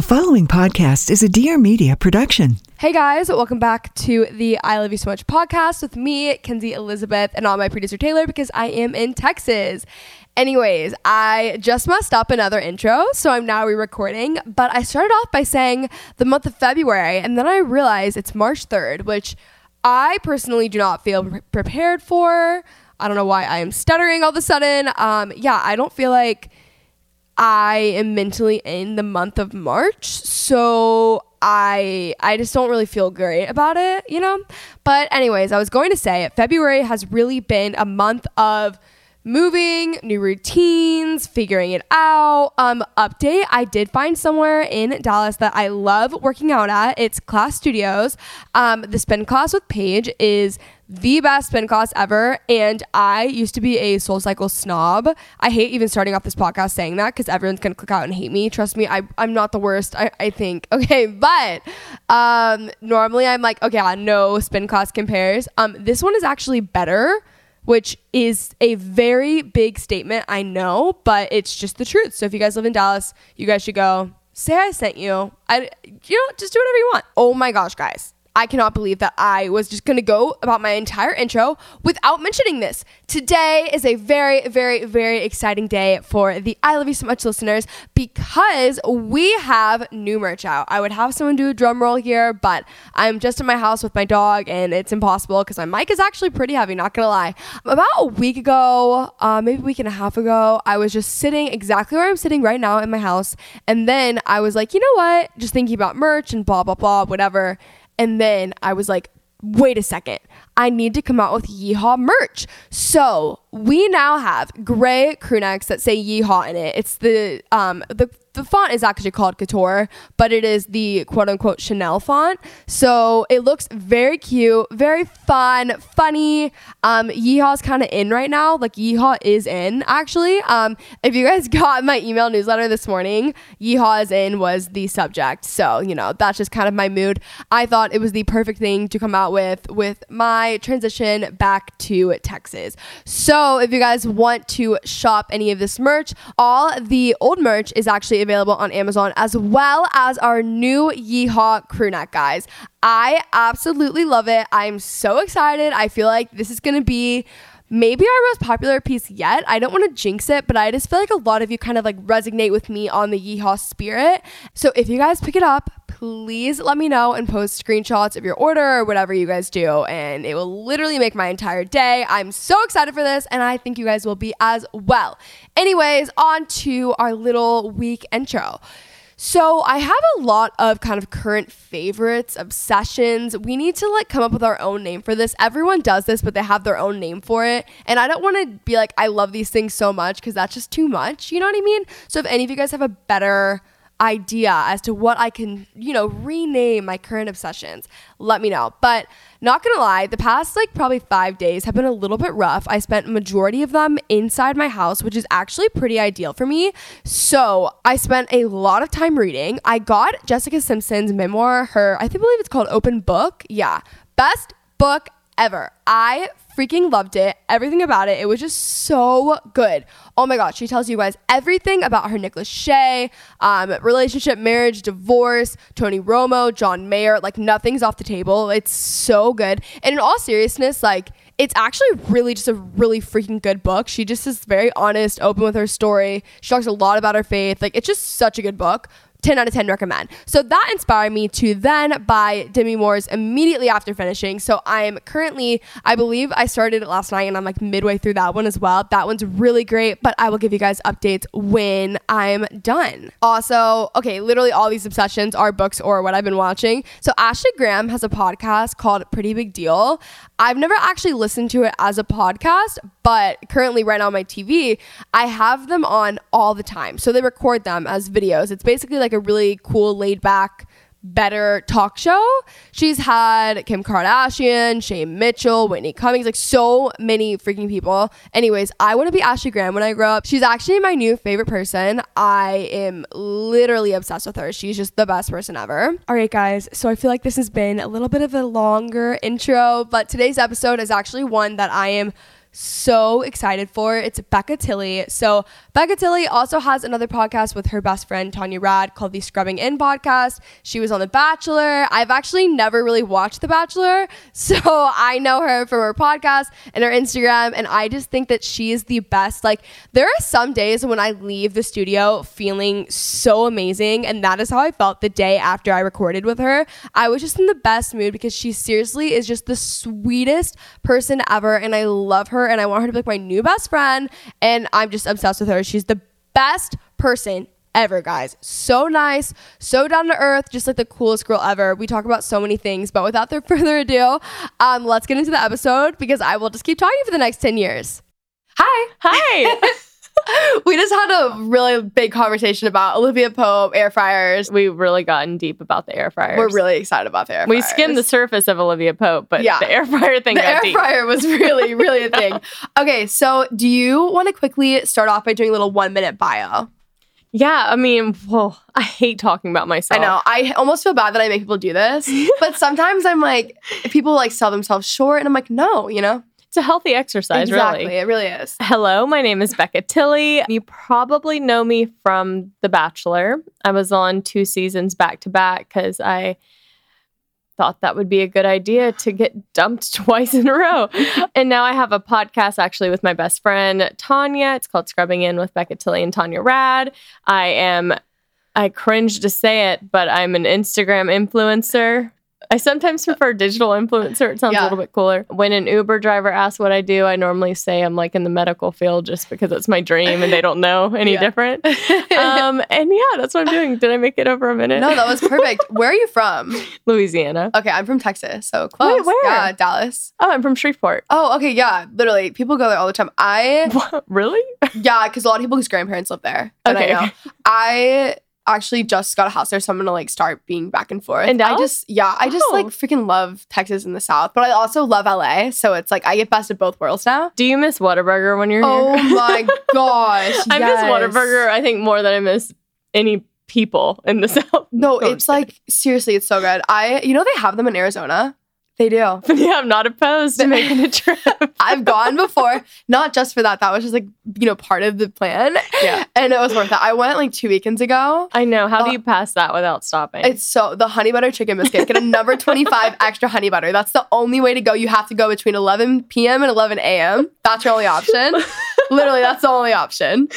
The following podcast is a Dear Media production. Hey guys, welcome back to the I Love You So Much podcast with me, Kenzie Elizabeth, and not my producer Taylor because I am in Texas. Anyways, I just messed up another intro, so I'm now re recording. But I started off by saying the month of February, and then I realized it's March 3rd, which I personally do not feel pre- prepared for. I don't know why I am stuttering all of a sudden. Um, yeah, I don't feel like I am mentally in the month of March, so I I just don't really feel great about it, you know? But anyways, I was going to say February has really been a month of moving, new routines, figuring it out. Um, update I did find somewhere in Dallas that I love working out at. It's Class Studios. Um, the spin class with Paige is the best spin class ever. And I used to be a soul cycle snob. I hate even starting off this podcast saying that because everyone's gonna click out and hate me. Trust me, I, I'm not the worst, I, I think. Okay, but um normally I'm like, okay, no spin class compares. Um, this one is actually better which is a very big statement, I know, but it's just the truth. So if you guys live in Dallas, you guys should go. Say I sent you. I you know, just do whatever you want. Oh my gosh, guys. I cannot believe that I was just going to go about my entire intro without mentioning this. Today is a very, very, very exciting day for the I Love You So Much listeners because we have new merch out. I would have someone do a drum roll here, but I'm just in my house with my dog and it's impossible because my mic is actually pretty heavy, not going to lie. About a week ago, uh, maybe a week and a half ago, I was just sitting exactly where I'm sitting right now in my house. And then I was like, you know what? Just thinking about merch and blah, blah, blah, whatever. And then I was like, wait a second. I need to come out with Yeehaw merch. So we now have gray crew necks that say Yeehaw in it. It's the um the the font is actually called Couture, but it is the quote unquote Chanel font. So it looks very cute, very fun, funny. Um, Yeehaw's kind of in right now. Like Yeehaw is in actually. Um, if you guys got my email newsletter this morning, Yeehaw is in was the subject. So you know that's just kind of my mood. I thought it was the perfect thing to come out with with my transition back to Texas. So if you guys want to shop any of this merch, all the old merch is actually available on Amazon as well as our new Yeehaw crew neck, guys. I absolutely love it. I'm so excited. I feel like this is going to be maybe our most popular piece yet. I don't want to jinx it, but I just feel like a lot of you kind of like resonate with me on the Yeehaw spirit. So if you guys pick it up, please let me know and post screenshots of your order or whatever you guys do. And it will literally make my entire day. I'm so excited for this, and I think you guys will be as well. Anyways, on to our little week intro. So I have a lot of kind of current favorites, obsessions. We need to like come up with our own name for this. Everyone does this, but they have their own name for it. And I don't want to be like, I love these things so much because that's just too much. You know what I mean? So if any of you guys have a better idea as to what I can, you know, rename my current obsessions, let me know. But not gonna lie, the past like probably five days have been a little bit rough. I spent majority of them inside my house, which is actually pretty ideal for me. So I spent a lot of time reading. I got Jessica Simpson's memoir, her I think believe it's called Open Book. Yeah. Best book ever. I freaking loved it. Everything about it. It was just so good. Oh my god, she tells you guys everything about her Nick Lachey, um, relationship, marriage, divorce, Tony Romo, John Mayer. Like nothing's off the table. It's so good. And in all seriousness, like it's actually really just a really freaking good book. She just is very honest, open with her story. She talks a lot about her faith. Like it's just such a good book. 10 out of 10 recommend. So that inspired me to then buy Demi Moore's immediately after finishing. So I'm currently, I believe I started it last night and I'm like midway through that one as well. That one's really great, but I will give you guys updates when I'm done. Also, okay, literally all these obsessions are books or what I've been watching. So Ashley Graham has a podcast called Pretty Big Deal. I've never actually listened to it as a podcast, but currently right on my TV, I have them on all the time. So they record them as videos. It's basically like a really cool laid back better talk show. She's had Kim Kardashian, Shane Mitchell, Whitney Cummings, like so many freaking people. Anyways, I want to be Ashley Graham when I grow up. She's actually my new favorite person. I am literally obsessed with her. She's just the best person ever. All right, guys. So I feel like this has been a little bit of a longer intro, but today's episode is actually one that I am so excited for. It's Becca Tilley. So, Becca Tilley also has another podcast with her best friend Tanya Rad called the Scrubbing In podcast. She was on The Bachelor. I've actually never really watched The Bachelor, so I know her from her podcast and her Instagram, and I just think that she is the best. Like, there are some days when I leave the studio feeling so amazing, and that is how I felt the day after I recorded with her. I was just in the best mood because she seriously is just the sweetest person ever, and I love her, and I want her to be like my new best friend, and I'm just obsessed with her. She's the best person ever, guys. So nice, so down to earth, just like the coolest girl ever. We talk about so many things, but without further ado, um, let's get into the episode because I will just keep talking for the next 10 years. Hi. Hi. we just had a really big conversation about Olivia Pope, air fryers. We've really gotten deep about the air fryers. We're really excited about the air fryers. we skimmed the surface of Olivia Pope, but Yeah. the air fryer thing the got air deep. fryer was really, really a thing. Okay, so do you want to quickly start off by doing a little one minute bio? Yeah, I mean, whoa, I hate talking about myself. I know. I almost feel bad that I make people do this, but sometimes I'm like, people like sell themselves short, and I'm like, no, you know, It's a healthy exercise, exactly, really. it really is. Hello, my name is Becca Tilley. You probably know me from The Bachelor. I was on two seasons back to back because I thought that would be a good idea to get dumped twice in a row. and now I have a podcast actually with my best friend Tanya. It's called Scrubbing In with Becca Tilley and Tanya Rad. I am I cringe to say it, but I'm an Instagram influencer. I sometimes prefer digital influencer. It sounds Yeah. a little bit cooler. When an Uber driver asks what I do, I normally say I'm like in the medical field just because it's my dream and they don't know any Yeah. different. Um, and yeah, that's what I'm doing. Did I make it over a minute? no, that was perfect. Where are you from? Louisiana. Okay, I'm from Texas, so close. Wait, where? Yeah, Dallas. Oh, I'm from Shreveport. Oh, okay, yeah. Literally, people go there all the time. I What? Really? yeah, because a lot of people's grandparents live there. Okay. I know. I actually just got a house there, so I'm gonna like start being back and forth. And I just yeah, I just Oh. like freaking love Texas in the South, but I also love LA. So it's like I get best of both worlds now. Do you miss Whataburger when you're Oh here? my gosh, I miss yes. Whataburger, I think, more than I miss any people in the South. No, Oh, it's like seriously, it's so good. I you know they have them in Arizona. They do. But yeah, I'm not opposed to making a trip. I've gone before, not just for that. That was just like you know part of the plan. Yeah. and it was worth it. I went like two weekends ago. I know. How Uh, do you pass that without stopping? It's so the honey butter chicken biscuit. Get a number 25 extra honey butter. That's the only way to go. You have to go between 11 p.m. and 11 a.m. That's your only option. Literally, that's the only option.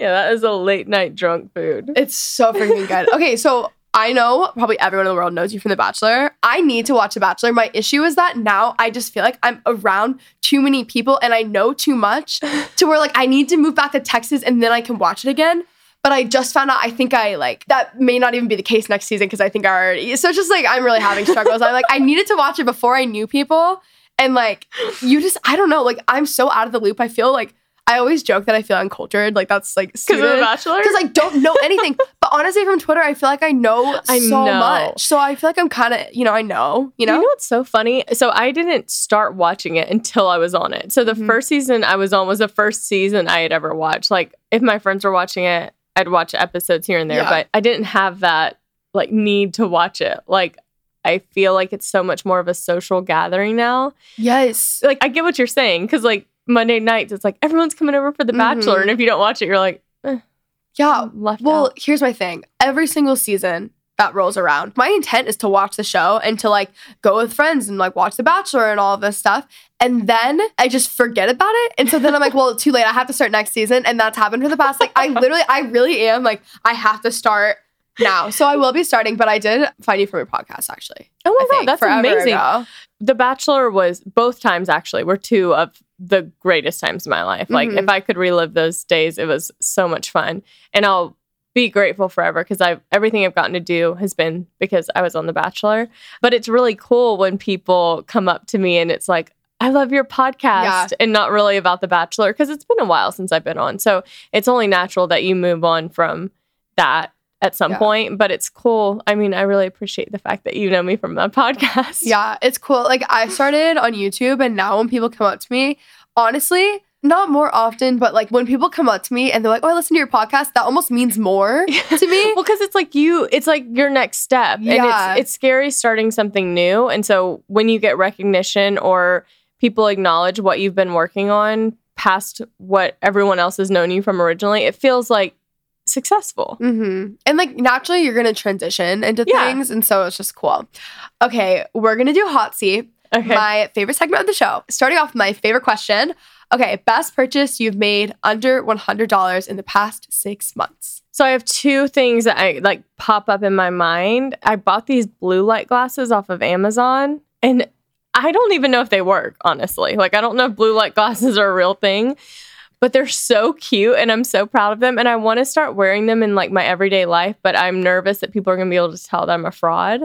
yeah, that is a late night drunk food. It's so freaking good. Okay, so I know probably everyone in the world knows you from The Bachelor. I need to watch The Bachelor. My issue is that now I just feel like I'm around too many people and I know too much to where like I need to move back to Texas and then I can watch it again. But I just found out I think I like that may not even be the case next season because I think I already so it's just like I'm really having struggles. I'm like I needed to watch it before I knew people. And like you just I don't know, like I'm so out of the loop. I feel like I always joke that I feel uncultured. Like that's like Because of The Bachelor? because I don't know anything. but honestly, from Twitter, I feel like I know I so know. much. So I feel like I'm kind of, you know, I know, you know. You know what's so funny? So I didn't start watching it until I was on it. So the Mhm. first season I was on was the first season I had ever watched. Like if my friends were watching it, I'd watch episodes here and there, Yeah. but I didn't have that like need to watch it. Like I feel like it's so much more of a social gathering now. yes. Like I get what you're saying cuz like Monday nights it's like everyone's coming over for the bachelor Mhm. and if you don't watch it you're like Yeah. Left Well, out. here's my thing. Every single season that rolls around, my intent is to watch the show and to like go with friends and like watch The Bachelor and all of this stuff. And then I just forget about it. And so then I'm like, well, it's too late. I have to start next season. And that's happened for the past, like, I literally, I really am like, I have to start now. So I will be starting, but I did find you from your podcast actually. Oh I my god, think, that's amazing. ago. The Bachelor was both times actually were two of the greatest times of my life. Like Mhm. if I could relive those days, it was so much fun. And I'll be grateful forever because I've everything I've gotten to do has been because I was on The Bachelor. But it's really cool when people come up to me and it's like, I love your podcast Yeah. and not really about The Bachelor because it's been a while since I've been on. So it's only natural that you move on from that at some Yeah. point. But it's cool. I mean, I really appreciate the fact that you know me from that podcast. Yeah, it's cool. Like I started on YouTube and now when people come up to me, honestly, not more often, but like when people come up to me and they're like, "Oh, I listen to your podcast," that almost means more to me. well because it's like you it's like your next step Yeah. and it's it's scary starting something new and so when you get recognition or people acknowledge what you've been working on past what everyone else has known you from originally, it feels like successful. Mm-hmm. And like naturally, you're gonna transition into Yeah. things, and so it's just cool. Okay, we're gonna do hot seat. Okay. My favorite segment of the show. Starting off with my favorite question. Okay, best purchase you've made under one hundred dollars in the past six months. So I have two things that I like pop up in my mind. I bought these blue light glasses off of Amazon and I don't even know if they work, honestly. Like I don't know if blue light glasses are a real thing, but they're so cute and I'm so proud of them and I want to start wearing them in like my everyday life, but I'm nervous that people are going to be able to tell that I'm a fraud.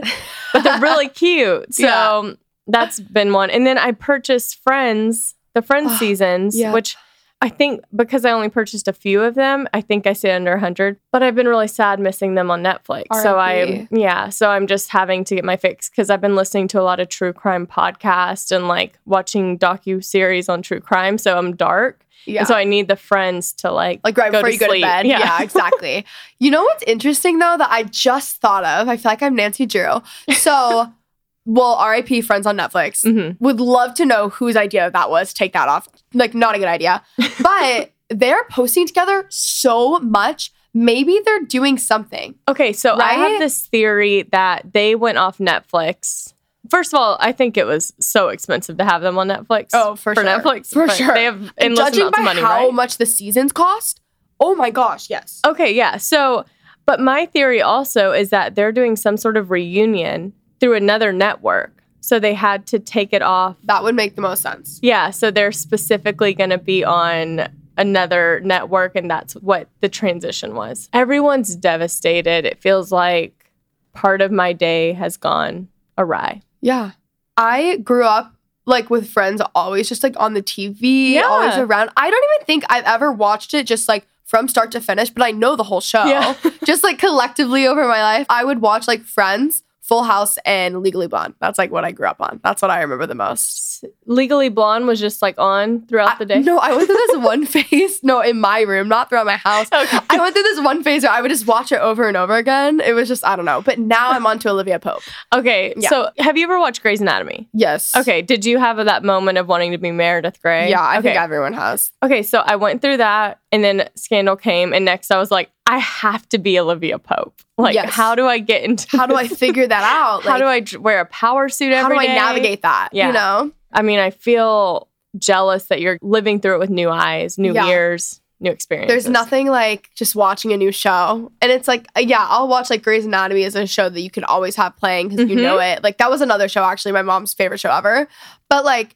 But they're really cute. So Yeah. that's been one. And then I purchased Friends, the Friends Oh, seasons, yeah. which I think because I only purchased a few of them, I think I stayed under 100. But I've been really sad missing them on Netflix. So I'm, yeah, so I'm just having to get my fix because I've been listening to a lot of true crime podcasts and like watching docu series on true crime. So I'm dark. Yeah. And so I need the friends to like, like right go before to you go to bed. Yeah. Yeah, exactly. you know what's interesting though that I just thought of? I feel like I'm Nancy Drew. So, well, RIP Friends on Netflix. Mhm. Would love to know whose idea that was. Take that off. Like, not a good idea. But they're posting together so much. Maybe they're doing something. Okay, so I have this theory that they went off Netflix. First of all, I think it was so expensive to have them on Netflix. Oh, for for sure. Netflix, For sure. They have And endless judging amounts by of money, how right? much the seasons cost, oh my gosh, yes. Okay, yeah. So, but my theory also is that they're doing some sort of reunion through another network. So they had to take it off. That would make the most sense. Yeah, so they're specifically going to be on another network and that's what the transition was. Everyone's devastated. It feels like part of my day has gone awry. Yeah. I grew up like with friends always just like on the TV, Yeah. always around. I don't even think I've ever watched it just like from start to finish, but I know the whole show. Yeah. just like collectively over my life. I would watch like Friends, Full House, and Legally Blonde. That's like what I grew up on. That's what I remember the most. Legally Blonde was just like on throughout the day. No, I went through this one phase. No, in my room, not throughout my house. Okay. I went through this one phase where I would just watch it over and over again. It was just, I don't know. But now I'm on to Olivia Pope. Okay, Yeah. so have you ever watched Grey's Anatomy? Yes. Okay, did you have that moment of wanting to be Meredith Grey? Yeah, I okay. think everyone has. Okay, so I went through that and then Scandal came and next I was like, I have to be Olivia Pope. Like, Yes. how do I get into How do I figure that out? how do I wear a power suit every day? how do I day? navigate that? Yeah. You know? I mean, I feel jealous that you're living through it with new eyes, new Yeah. ears, new experiences. There's nothing like just watching a new show. And it's like, uh, yeah, I'll watch like Grey's Anatomy as a show that you can always have playing because you Mhm. know it. Like that was another show, actually, my mom's favorite show ever. But like,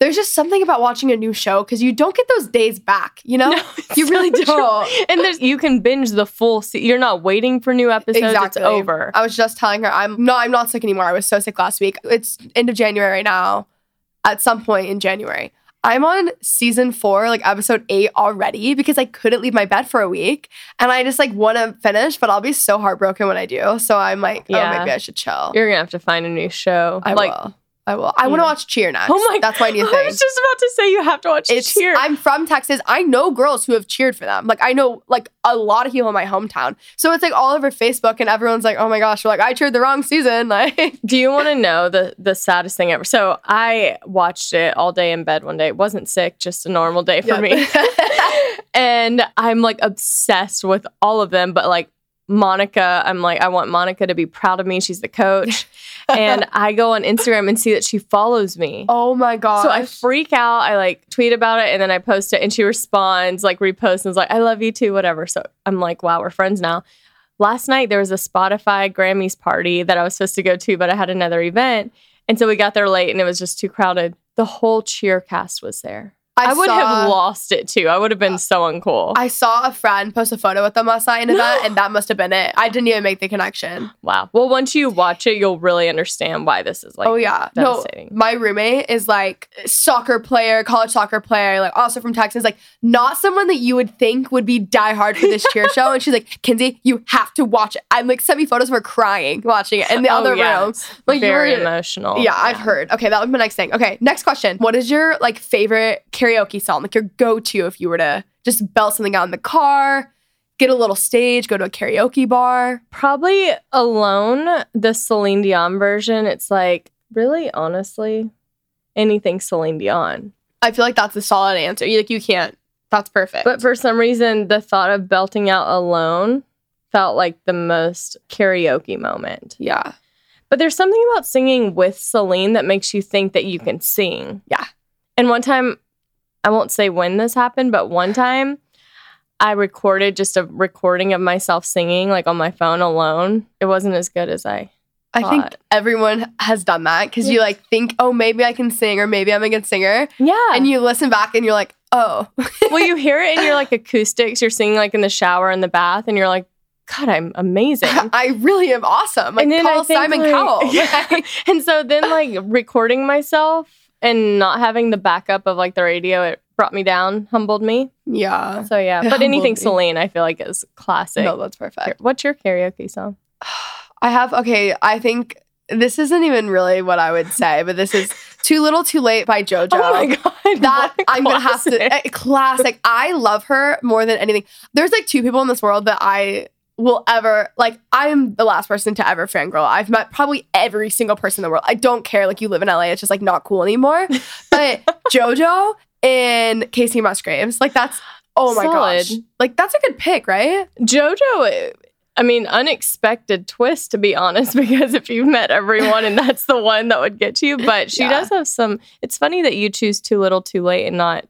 there's just something about watching a new show because you don't get those days back, you know? No, you so really true. don't. And there's you can binge the full se- you're not waiting for new episodes. Exactly. It's over. I was just telling her I'm no, I'm not sick anymore. I was so sick last week. It's end of January right now. At some point in January. I'm on season four, like episode eight already because I couldn't leave my bed for a week. And I just like want to finish, but I'll be so heartbroken when I do. So I'm like, oh, Yeah. oh, maybe I should chill. You're gonna have to find a new show. I like, will. I will. I want to mm. watch Cheer next. Oh my! That's my new I was just about to say you have to watch It's Cheer. I'm from Texas. I know girls who have cheered for them. Like I know like a lot of people in my hometown. So it's like all over Facebook and everyone's like, "Oh my gosh, we're like I cheered the wrong season." Like Do you want to know the the saddest thing ever? So I watched it all day in bed one day. It wasn't sick, just a normal day for Yep. me. and I'm like obsessed with all of them, but like Monica, I'm like, I want Monica to be proud of me. She's the coach. and I go on Instagram and see that she follows me. Oh my god. So I freak out. I like tweet about it and then I post it and she responds, like reposts and is like, I love you too, whatever. So I'm like, wow, we're friends now. Last night there was a Spotify Grammys party that I was supposed to go to, but I had another event. And so we got there late and it was just too crowded. The whole cheer cast was there. I, would saw- have lost it too. I would have been so uncool. I saw a friend post a photo with them last night in an event, and that must have been it. I didn't even make the connection. wow. Well, once you watch it, you'll really understand why this is like oh yeah, no. My roommate is like soccer player, college soccer player, like also from Texas. Like not someone that you would think would be diehard for this cheer show. And she's like, Kenzie, you have to watch it. I'm like sent me photos of her crying watching it in the Oh, other yeah. room. Like, very emotional. Yeah, I've heard. Okay, that was my next thing. Okay, next question. What is your like favorite karaoke song? Like your go-to if you were to just belt something out in the car, get a little stage, go to a karaoke bar. Probably alone, the Celine Dion version. It's like, really, honestly, anything Celine Dion. I feel like that's a solid answer. You like you can't. That's perfect. But for some reason, the thought of belting out alone felt like the most karaoke moment. yeah, But there's something about singing with Celine that makes you think that you can sing. Yeah. And one time, I won't say when this happened, but one time I recorded just a recording of myself singing like on my phone alone. It wasn't as good as I. I think everyone has done that because you like think, oh, maybe I can sing or maybe I'm a good singer, Yeah. and you listen back and you're like, oh, well, you hear it in your like acoustics. You're singing like in the shower in the bath, and you're like, God, I'm amazing. I really am awesome. Like and then Paul think, Simon like- Cowell. Yeah. and so then like recording myself and not having the backup of like the radio, it brought me down, humbled me. yeah. So yeah, It but anything me. Celine, I feel like is classic. No, that's perfect. What's your karaoke song? I have okay. I think this isn't even really what I would say, but this is "Too Little, Too Late" by JoJo. Oh my god, that I'm gonna have to eh, classic. I love her more than anything. There's like two people in this world that I will ever like. I'm the last person to ever fangirl. I've met probably every single person in the world. I don't care. Like you live in LA, it's just like not cool anymore. But JoJo and Kacey Musgraves, like that's oh my gosh, like that's a good pick, right? JoJo. I mean, unexpected twist to be honest, because if you've met everyone and that's the one that would get to you, but she Yeah. does have some. It's funny that you choose too little, too late, and not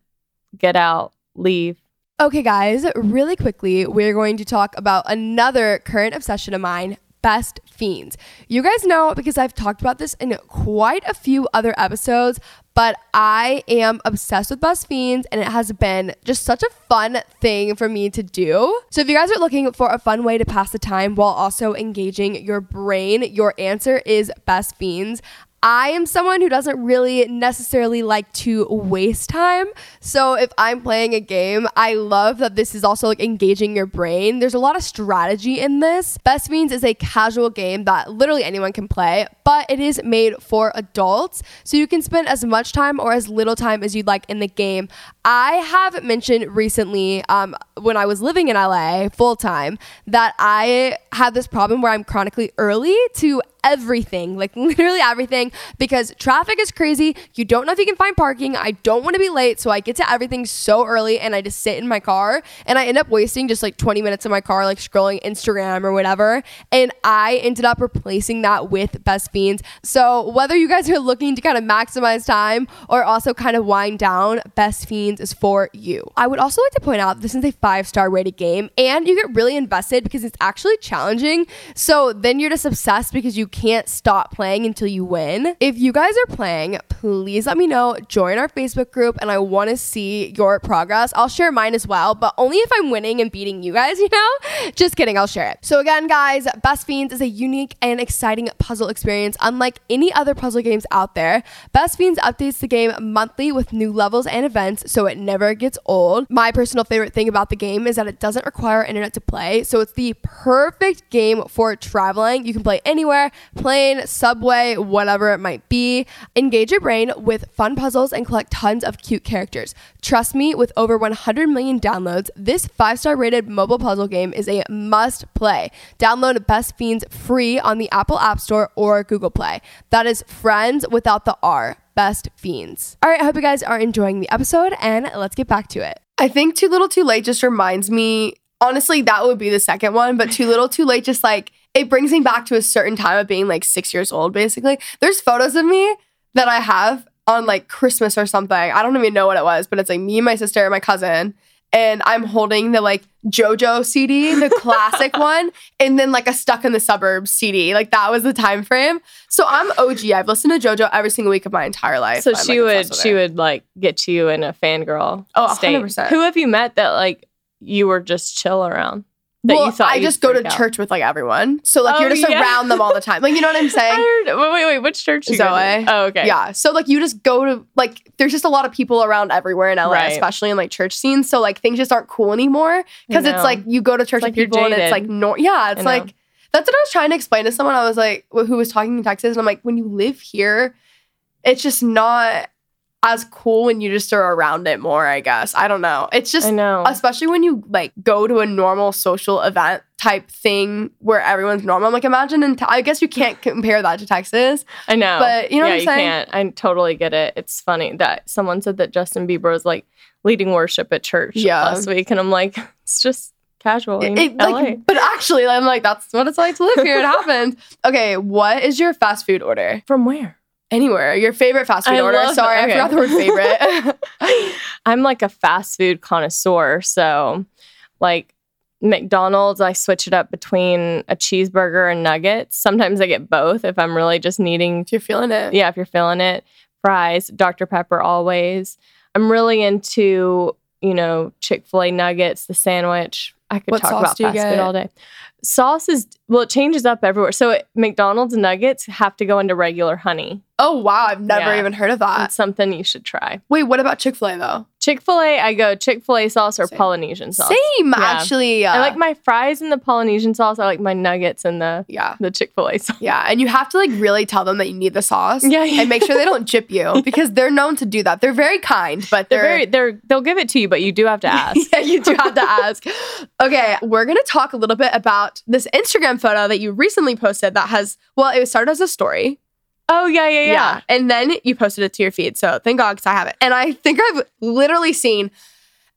get out, leave. Okay, guys, really quickly, we're going to talk about another current obsession of mine. Best fiends. You guys know because I've talked about this in quite a few other episodes, but I am obsessed with Best Fiends and it has been just such a fun thing for me to do. So, if you guys are looking for a fun way to pass the time while also engaging your brain, your answer is Best Fiends. I am someone who doesn't really necessarily like to waste time. So if I'm playing a game, I love that this is also like engaging your brain. There's a lot of strategy in this. Best Fiends is a casual game that literally anyone can play, but it is made for adults. So you can spend as much time or as little time as you'd like in the game. I have mentioned recently um, when I was living in LA full time that I had this problem where I'm chronically early to everything, like literally everything, because traffic is crazy. You don't know if you can find parking. I don't want to be late, so I get to everything so early and I just sit in my car and I end up wasting just like 20 minutes in my car, like scrolling Instagram or whatever. And I ended up replacing that with Best Fiends. So whether you guys are looking to kind of maximize time or also kind of wind down, Best Fiends is for you. I would also like to point out this is a five star rated game and you get really invested because it's actually challenging. So then you're just obsessed because you can't stop playing until you win. If you guys are playing, please let me know. Join our Facebook group and I want to see your progress. I'll share mine as well, but only if I'm winning and beating you guys, you know? Just kidding, I'll share it. So again, guys, Best Fiends is a unique and exciting puzzle experience unlike any other puzzle games out there. Best Fiends updates the game monthly with new levels and events, so it never gets old. My personal favorite thing about the game is that it doesn't require internet to play, so it's the perfect game for traveling. You can play anywhere, plane, subway, whatever it might be. Engage your brain with fun puzzles and collect tons of cute characters. Trust me, with over 100 million downloads, this five star rated mobile puzzle game is a must play. Download Best Fiends free on the Apple App Store or Google Play. That is friends without the R. Best Fiends. All right, I hope you guys are enjoying the episode and let's get back to it. I think Too Little Too Late just reminds me, honestly, that would be the second one, but Too Little Too Late just like, it brings me back to a certain time of being like six years old, basically. There's photos of me that I have on like Christmas or something. I don't even know what it was, but it's like me and my sister and my cousin. And I'm holding the like JoJo CD, the classic one, and then like a Stuck in the Suburbs CD. Like that was the time frame. So I'm OG. I've listened to JoJo every single week of my entire life. So I'm, she like, would she would like get you in a fangirl Oh, state. 100%. Who have you met that like you were just chill around? That well, you thought I just go to out? church with like everyone. So like Oh, you're just yeah. around them all the time. Like you know what I'm saying? wait, wait, wait. Which church? You go to? Zoe. Oh, okay. Yeah. So like you just go to like there's just a lot of people around everywhere in LA, Right. especially in like church scenes. So like things just aren't cool anymore because it's like you go to church like with people and it's like no yeah, it's like that's what I was trying to explain to someone. I was like who was talking in Texas and I'm like when you live here, it's just not as cool when you just are around it more, I guess. I don't know. It's just I know. especially when you like go to a normal social event type thing where everyone's normal. I'm like, imagine, in I guess you can't compare that to Texas. I know. But you know yeah, what I'm you saying? can't. I totally get it. It's funny that someone said that Justin Bieber was like leading worship at church Yeah. last week, and I'm like, it's just casual It- LA. like, but actually, I'm like, that's what it's like to live here. It happens. Okay, what is your fast food order? From where? Anywhere. Your favorite fast food I order. Sorry, okay. I forgot the word favorite. I'm like a fast food connoisseur, so like McDonald's, I switch it up between a cheeseburger and nuggets. Sometimes I get both if I'm really just needing if you're feeling it. yeah, if you're feeling it. Fries, Dr. Pepper always. I'm really into, you know, Chick-fil-A nuggets, the sandwich. I could What talk about fast get? food all day. Sauce is well, it changes up everywhere. So it, McDonald's nuggets have to go into regular honey. Oh wow, I've never Yeah. even heard of that. It's something you should try. Wait, what about Chick Fil A though? Chick-fil-A, I go Chick-fil-A sauce or Same. Polynesian sauce. Same, Yeah. actually. I uh, like my fries in the Polynesian sauce. I like my nuggets in the yeah. the Chick-fil-A sauce. Yeah, and you have to like really tell them that you need the sauce. Yeah, yeah. and make sure they don't chip you because they're known to do that. They're very kind, but They're they're, very they're they'll give it to you, but you do have to ask. yeah, you do have to ask. Okay, we're gonna talk a little bit about this Instagram photo that you recently posted that has well, it started as a story. Oh yeah, yeah, yeah. yeah. And then you posted it to your feed. So thank God because I have it. And I think I've literally seen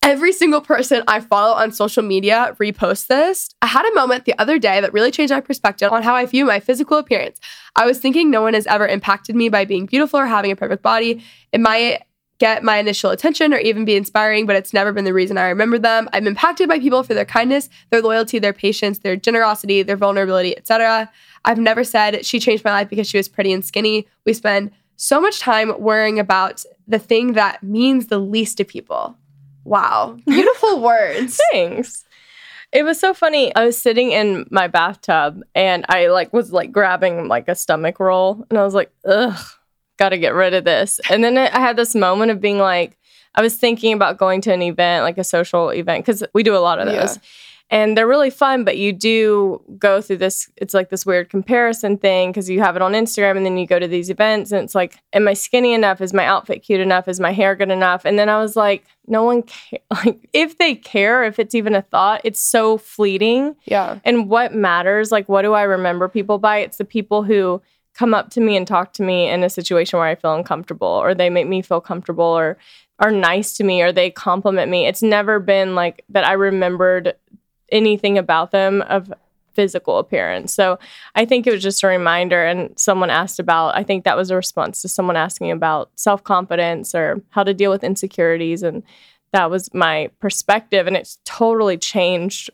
every single person I follow on social media repost this. I had a moment the other day that really changed my perspective on how I view my physical appearance. I was thinking no one has ever impacted me by being beautiful or having a perfect body. It might get my initial attention or even be inspiring, but it's never been the reason I remember them. I'm impacted by people for their kindness, their loyalty, their patience, their generosity, their vulnerability, etc. I've never said she changed my life because she was pretty and skinny. We spend so much time worrying about the thing that means the least to people. Wow. Beautiful words. Thanks. It was so funny. I was sitting in my bathtub and I like was like grabbing like a stomach roll and I was like, ugh, gotta get rid of this. And then I had this moment of being like, I was thinking about going to an event, like a social event, because we do a lot of Yeah. those. And they're really fun, but you do go through this. It's like this weird comparison thing because you have it on Instagram and then you go to these events and it's like, am I skinny enough? Is my outfit cute enough? Is my hair good enough? And then I was like, no one care. Like, if they care, if it's even a thought, it's so fleeting. Yeah. And what matters, like, what do I remember people by? It's the people who come up to me and talk to me in a situation where I feel uncomfortable or they make me feel comfortable or are nice to me or they compliment me. It's never been like that I remembered anything about them of physical appearance. So I think it was just a reminder and someone asked about I think that was a response to someone asking about self-confidence or how to deal with insecurities and that was my perspective and it's totally changed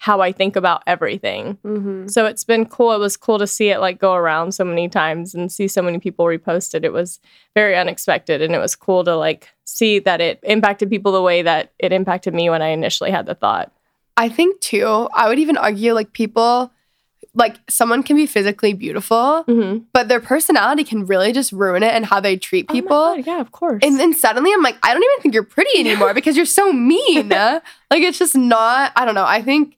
how I think about everything. Mm-hmm. So it's been cool. It was cool to see it like go around so many times and see so many people repost it. It was very unexpected and it was cool to like see that it impacted people the way that it impacted me when I initially had the thought. I think too, I would even argue like people, like someone can be physically beautiful, Mm-hmm. but their personality can really just ruin it and how they treat people. yeah, of course. and then suddenly I'm like, I don't even think you're pretty anymore because you're so mean. like it's just not, I don't know. I think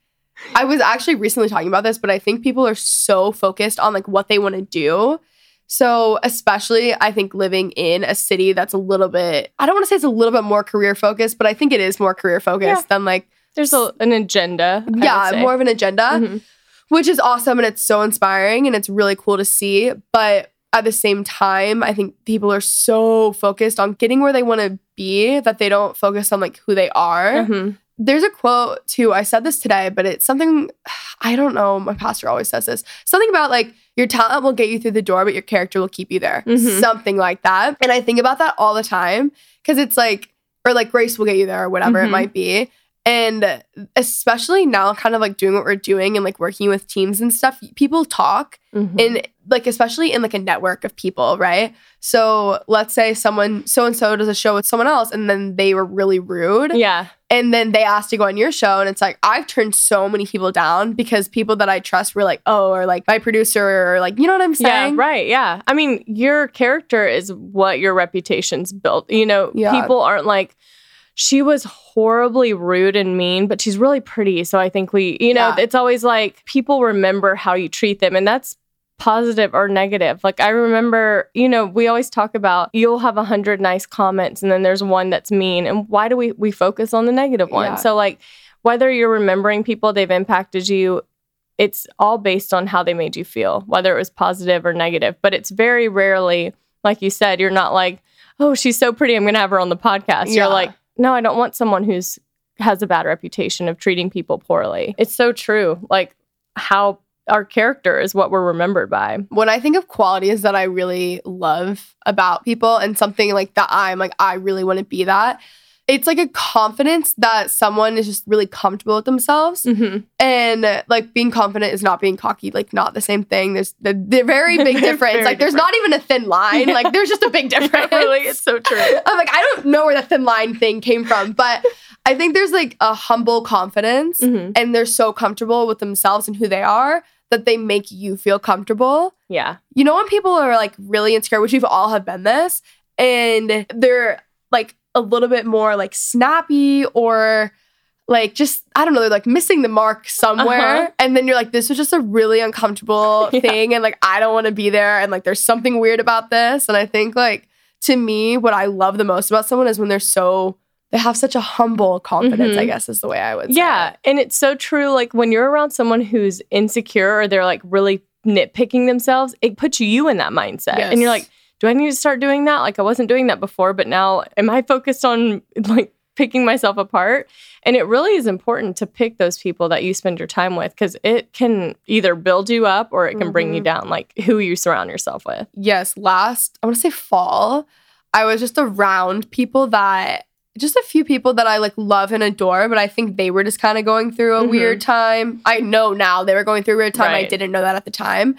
I was actually recently talking about this, but I think people are so focused on like what they want to do. So, especially I think living in a city that's a little bit, I don't want to say it's a little bit more career focused, but I think it is more career focused than like, There's a, an agenda. I yeah, more of an agenda Mhm. which is awesome and it's so inspiring and it's really cool to see. But at the same time, I think people are so focused on getting where they want to be that they don't focus on like who they are. Mhm. There's a quote too. I said this today, but it's something I don't know. My pastor always says this. Something about like your talent will get you through the door, but your character will keep you there. Mhm. Something like that. And I think about that all the time because it's like, or like grace will get you there or whatever it Mhm. might be. And especially now, kind of like doing what we're doing and like working with teams and stuff, people talk Mhm. and like especially in like a network of people, right? So let's say someone so and so does a show with someone else and then they were really rude yeah. And then they asked to go on your show and it's like I've turned so many people down because people that I trust were like, "Oh, or like my producer or like, you know what I'm saying?" Yeah, right. Yeah. I mean, your character is what your reputation's built. You know, Yeah. people aren't like, she was horribly rude and mean, but she's really pretty. So I think we, you know, Yeah. it's always like people remember how you treat them. And that's positive or negative. Like I remember, you know, we always talk about you'll have a hundred nice comments and then there's one that's mean. And why do we we focus on the negative one? Yeah. So like whether you're remembering people they've impacted you, it's all based on how they made you feel, whether it was positive or negative. But it's very rarely, like you said, you're not like, oh, she's so pretty, I'm gonna have her on the podcast. Yeah. You're like, no, I don't want someone who's has a bad reputation of treating people poorly. It's so true. Like how our character is what we're remembered by. when I think of qualities that I really love about people and something like that I'm like I really want to be that. It's like a confidence that someone is just really comfortable with themselves Mm-hmm. and like being confident is not being cocky like not the same thing there's the, they're very big difference very like there's different. not even a thin line Yeah. like there's just a big difference really, it's so true. I'm like I don't know where the thin line thing came from but I think there's like a humble confidence Mhm. and they're so comfortable with themselves and who they are that they make you feel comfortable Yeah. you know when people are like really insecure, which we've all have been this, and they're like a little bit more like snappy or like just I don't know, they're like missing the mark somewhere, Uh-huh. and then you're like, this was just a really uncomfortable Yeah. thing, and like I don't want to be there, and like there's something weird about this, and I think like to me, what I love the most about someone is when they're so they have such a humble confidence. Mhm. I guess is the way I would. say Yeah. it. And it's so true. Like when you're around someone who's insecure or they're like really nitpicking themselves, it puts you in that mindset. And you're like, do I need to start doing that? Like I wasn't doing that before, but now am I focused on like picking myself apart? And it really is important to pick those people that you spend your time with because it can either build you up or it can bring you Mhm. down, like who you surround yourself with. yes, last, I want to say fall, I was just around people that, just a few people that I like love and adore, but I think they were just kind of going through a Mhm. weird time. I know now they were going through a weird time. I didn't know that at the time.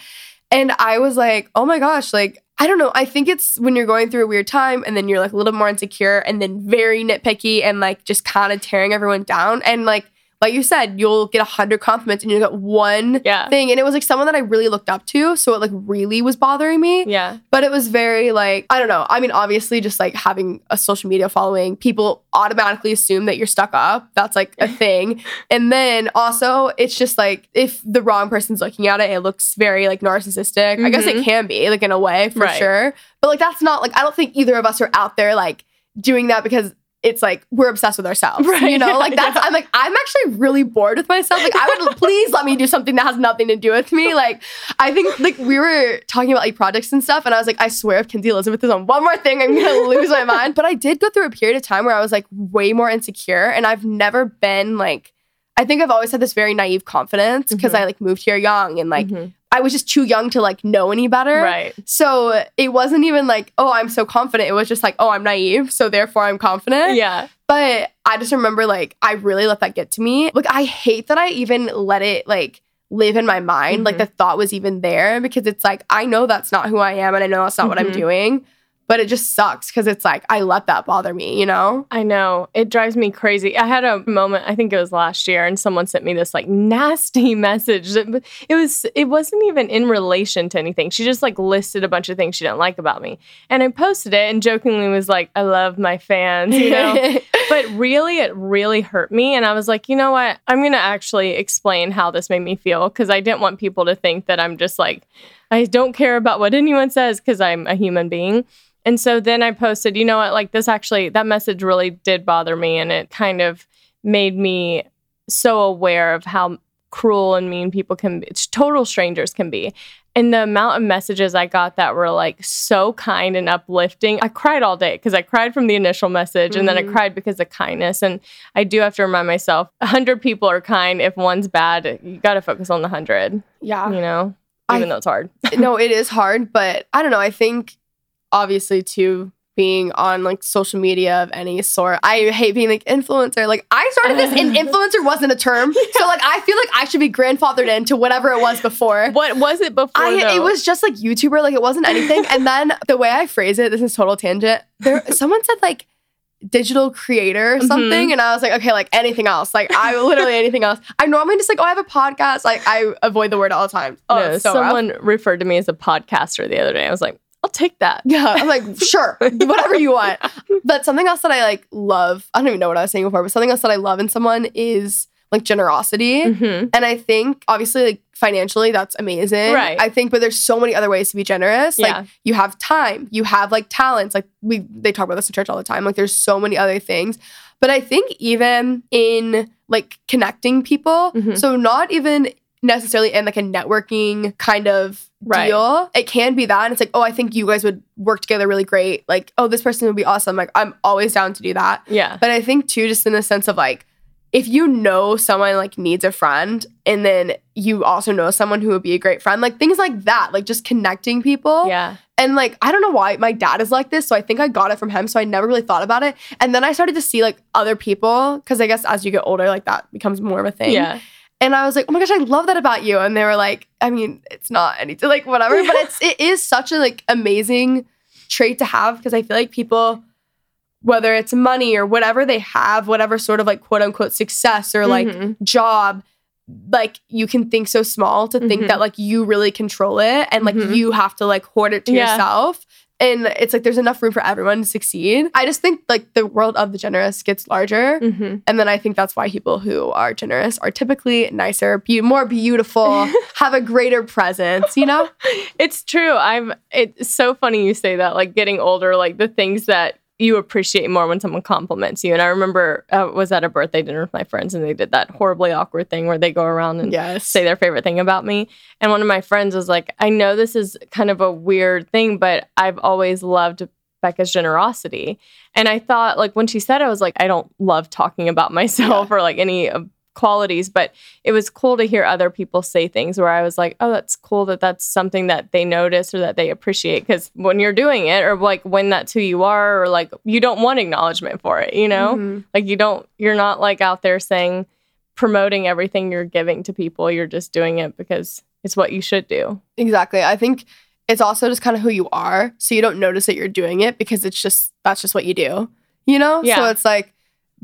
And I was like, oh my gosh, like, I don't know. I think it's when you're going through a weird time and then you're like a little more insecure and then very nitpicky and like just kind of tearing everyone down. And like, like you said, you'll get a hundred compliments and you get one Yeah. thing. And it was like someone that I really looked up to. So it like really was bothering me. Yeah. But it was very like, I don't know. I mean, obviously, just like having a social media following, people automatically assume that you're stuck up. That's like a thing. And then also, it's just like if the wrong person's looking at it, it looks very like narcissistic. I guess it Mhm. can be, like in a way, for Right. sure. But like, that's not like, I don't think either of us are out there like doing that because it's like we're obsessed with ourselves. Right, You know, like that's, yeah. I'm like, I'm actually really bored with myself. Like, I would please let me do something that has nothing to do with me. Like, I think like we were talking about like projects and stuff, and I was like, I swear if Kenzie Elizabeth is on one more thing, I'm gonna lose my mind. But I did go through a period of time where I was like way more insecure, and I've never been like, I think I've always had this very naive confidence because Mhm. I like moved here young and like Mhm. I was just too young to like know any better. Right. So it wasn't even like, oh, I'm so confident. It was just like, oh, I'm naive, so therefore I'm confident. Yeah. But I just remember like I really let that get to me. Like I hate that I even let it like live in my mind. Like Mhm. the thought was even there because it's like I know that's not who I am and I know that's not what I'm Mhm. doing. But it just sucks because it's like I let that bother me, you know? I know. It drives me crazy. I had a moment, I think it was last year, and someone sent me this like nasty message. It, it was it wasn't even in relation to anything. She just like listed a bunch of things she didn't like about me. And I posted it and jokingly was like, I love my fans, you know. but really it really hurt me and I was like, you know what? I'm going to actually explain how this made me feel because I didn't want people to think that I'm just like I don't care about what anyone says because I'm a human being. And so then I posted, you know what, like this actually, that message really did bother me. And it kind of made me so aware of how cruel and mean people can be, total strangers can be. And the amount of messages I got that were like so kind and uplifting, I cried all day because I cried from the initial message and then I Mhm. cried because of kindness. And I do have to remind myself 100 people are kind. If one's bad, you got to focus on the 100, yeah. you know, I- even though it's hard. no, it is hard, but I don't know. I think obviously too being on like social media of any sort. I hate being like influencer. Like I started this and influencer wasn't a term. So like I feel like I should be grandfathered into whatever it was before. What was it before? I, it was just like YouTuber, like it wasn't anything. and then the way I phrase it, this is total tangent. There, someone said like digital creator or Mm-hmm. something, and I was like, okay, like anything else, like I literally anything else. I normally just like, oh, I have a podcast. Like I avoid the word all the time. Oh, No, so rough. someone referred to me as a podcaster the other day. I was like, I'll take that. Yeah, I'm like, sure, whatever you want. But something else that I like love, I don't even know what I was saying before, but something else that I love in someone is like generosity. Mhm. And I think obviously like financially that's amazing. Right. I think but there's so many other ways to be generous. Yeah. Like you have time, you have like talents. Like we they talk about this in church all the time. Like there's so many other things. But I think even in like connecting people, Mhm. so not even necessarily in like a networking kind of Right. deal. It can be that. And it's like, oh, I think you guys would work together really great. Like, oh, this person would be awesome. Like, I'm always down to do that. Yeah. But I think too, just in the sense of like, if you know someone like needs a friend and then you also know someone who would be a great friend, like things like that, like just connecting people. Yeah. And like, I don't know why my dad is like this. So I think I got it from him. So I never really thought about it. And then I started to see like other people, because I guess as you get older, like that becomes more of a thing. Yeah. And I was like, oh my gosh, I love that about you. And they were like, I mean, it's not anything like whatever, but it's it is such a like amazing trait to have because I feel like people, whether it's money or whatever they have, whatever sort of like quote unquote success or like Mhm. job, like you can think so small to think Mhm. that like you really control it and like Mhm. you have to like hoard it to Yeah. yourself. And it's like there's enough room for everyone to succeed. I just think like the world of the generous gets larger. Mhm. And then I think that's why people who are generous are typically nicer, be- more beautiful, have a greater presence, you know? It's true. I'm it's so funny you say that like getting older like the things that you appreciate more when someone compliments you. And I remember I was at a birthday dinner with my friends and they did that horribly awkward thing where they go around and Yes. say their favorite thing about me. And one of my friends was like, I know this is kind of a weird thing, but I've always loved Becca's generosity. And I thought, like, when she said, it, I was like, I don't love talking about myself or like any of qualities, but it was cool to hear other people say things where I was like, oh, that's cool that that's something that they notice or that they appreciate. Because when you're doing it, or like when that's who you are, or like you don't want acknowledgement for it, you know? Mhm. Like you don't, you're not like out there saying, promoting everything you're giving to people. You're just doing it because it's what you should do. Exactly. I think it's also just kind of who you are. So you don't notice that you're doing it because it's just, that's just what you do, you know? Yeah. So it's like,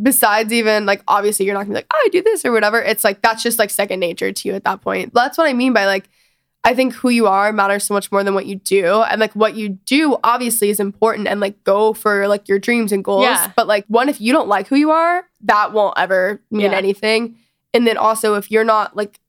besides even like, obviously you're not gonna be like, oh, I do this or whatever. It's like, that's just like second nature to you at that point. That's what I mean by like, I think who you are matters so much more than what you do. And like what you do obviously is important and like go for like your dreams and goals. Yeah. But like one, if you don't like who you are, that won't ever mean Yeah. anything. And then also if you're not like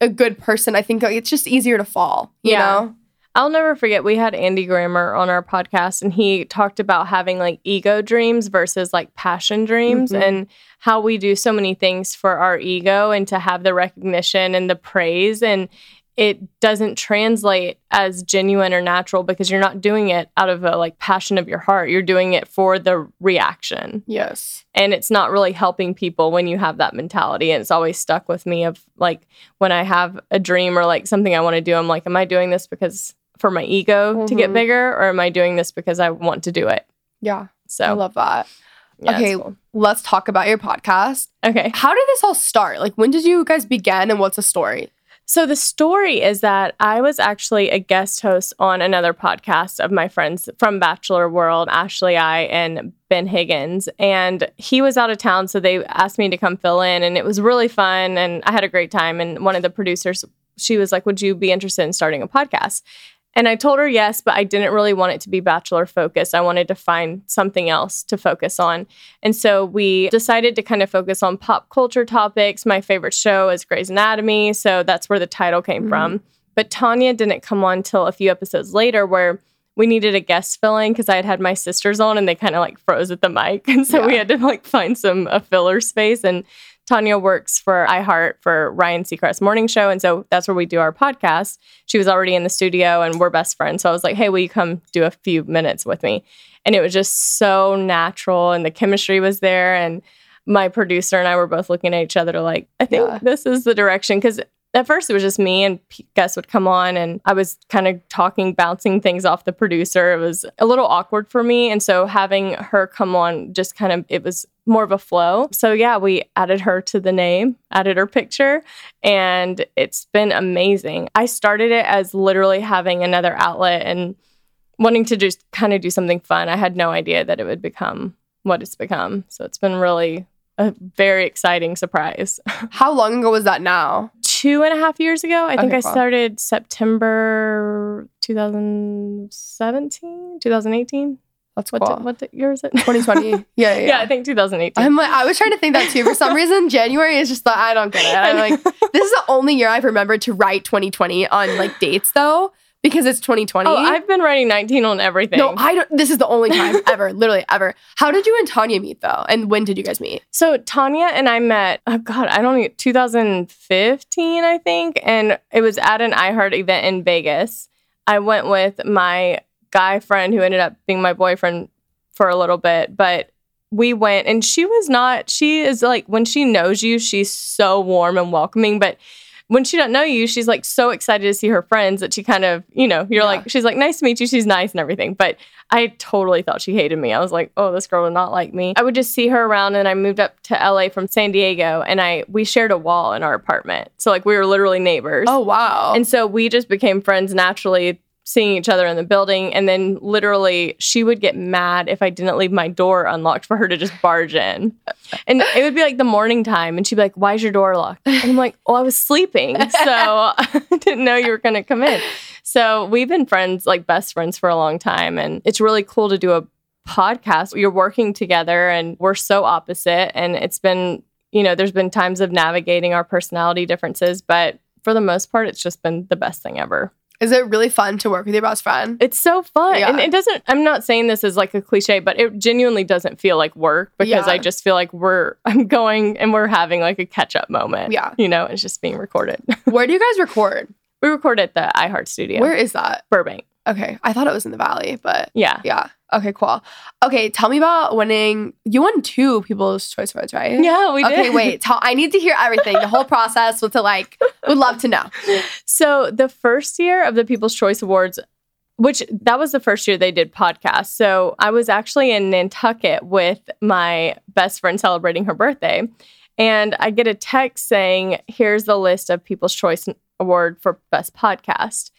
a good person, I think like, it's just easier to fall, you Yeah. know? I'll never forget we had Andy Grammer on our podcast and he talked about having like ego dreams versus like passion dreams Mhm. and how we do so many things for our ego and to have the recognition and the praise and it doesn't translate as genuine or natural because you're not doing it out of a like passion of your heart. You're doing it for the reaction. Yes. and it's not really helping people when you have that mentality and it's always stuck with me of like when i have a dream or like something i want to do i'm like am i doing this because for my ego to get Mhm. bigger or am i doing this because i want to do it Yeah. so I love that. yeah, okay. cool. Let's talk about your podcast. okay How did this all start? Like, when did you guys begin and what's the story? So the story is that I was actually a guest host on another podcast of my friends from Bachelor World, Ashley I and Ben Higgins, and he was out of town, so they asked me to come fill in, and it was really fun, and I had a great time. And one of the producers, she was like, "Would you be interested in starting a podcast?" And I told her yes, but I didn't really want it to be bachelor focused. I wanted to find something else to focus on. And so we decided to kind of focus on pop culture topics. My favorite show is Grey's Anatomy. So that's where the title came Mhm. from. But Tanya didn't come on till a few episodes later where we needed a guest filling because I had had my sisters on and they kind of like froze at the mic. And so we had to like find some a filler space. And Tanya works for iHeart for Ryan Seacrest Morning Show. And so that's where we do our podcast. She was already in the studio and we're best friends. So I was like, hey, will you come do a few minutes with me? And it was just so natural and the chemistry was there. And my producer and I were both looking at each other like, I think Yeah. this is the direction. Because at first it was just me and guests would come on and I was kind of talking, bouncing things off the producer. It was a little awkward for me. And so having her come on just kind of, it was more of a flow. So yeah, we added her to the name, added her picture, and it's been amazing. I started it as literally having another outlet and wanting to just kind of do something fun. I had no idea that it would become what it's become. So it's been really a very exciting surprise. How long ago was that now? Two and a half years ago, I think Okay, I cool. started September 2017, 2018. That's What, cool. what di- year is it? 2020. Yeah, yeah. yeah, I think 2018. I'm like, I was trying to think that too. For some reason, January is just the I don't get it. I'm like, this is the only year I've remembered to write 2020 on like dates though, because it's 2020. oh, I've been writing 19 on everything. no, I don't. This is the only time ever, literally ever. How did you and Tanya meet though, and when did you guys meet? So Tanya and I met, oh God, I don't know, 2015, I think. And it was at an iHeart event in Vegas. I went with my guy friend who ended up being my boyfriend for a little bit, but we went and she was not, she is like, when she knows you, she's so warm and welcoming. But when she doesn't know you, she's like so excited to see her friends that she kind of, you know, you're Yeah. like, she's like, nice to meet you. She's nice and everything. But I totally thought she hated me. I was like, oh, this girl would not like me. I would just see her around and I moved up to LA from San Diego and I we shared a wall in our apartment. So like we were literally neighbors. Oh wow. And so we just became friends naturally, seeing each other in the building. And then literally, she would get mad if I didn't leave my door unlocked for her to just barge in. And it would be like the morning time, and she'd be like, Why is your door locked? And I'm like, Oh, I was sleeping. So I didn't know you were going to come in. So we've been friends, like best friends for a long time. And it's really cool to do a podcast. You're working together, and we're so opposite. And it's been, you know, there's been times of navigating our personality differences, but for the most part, it's just been the best thing ever. Is it really fun to work with your best friend? It's so fun. Yeah. And it doesn't, I'm not saying this as like a cliche, but it genuinely doesn't feel like work because Yeah. I just feel like we're, I'm going and we're having like a catch up moment. Yeah. You know, it's just being recorded. Where do you guys record? we record at the iHeart studio, Where is that? Burbank. Okay, I thought it was in the valley, but Yeah. yeah. Okay, cool. Okay, tell me about winning. You won two People's Choice Awards, right? Yeah, we okay, did. wait. Tell, I need to hear everything, the whole process. With to like, would love to know. So the first year of the People's Choice Awards, which that was the first year they did podcasts. So I was actually in Nantucket with my best friend celebrating her birthday. And I get a text saying, here's the list of People's Choice Award for Best Podcast.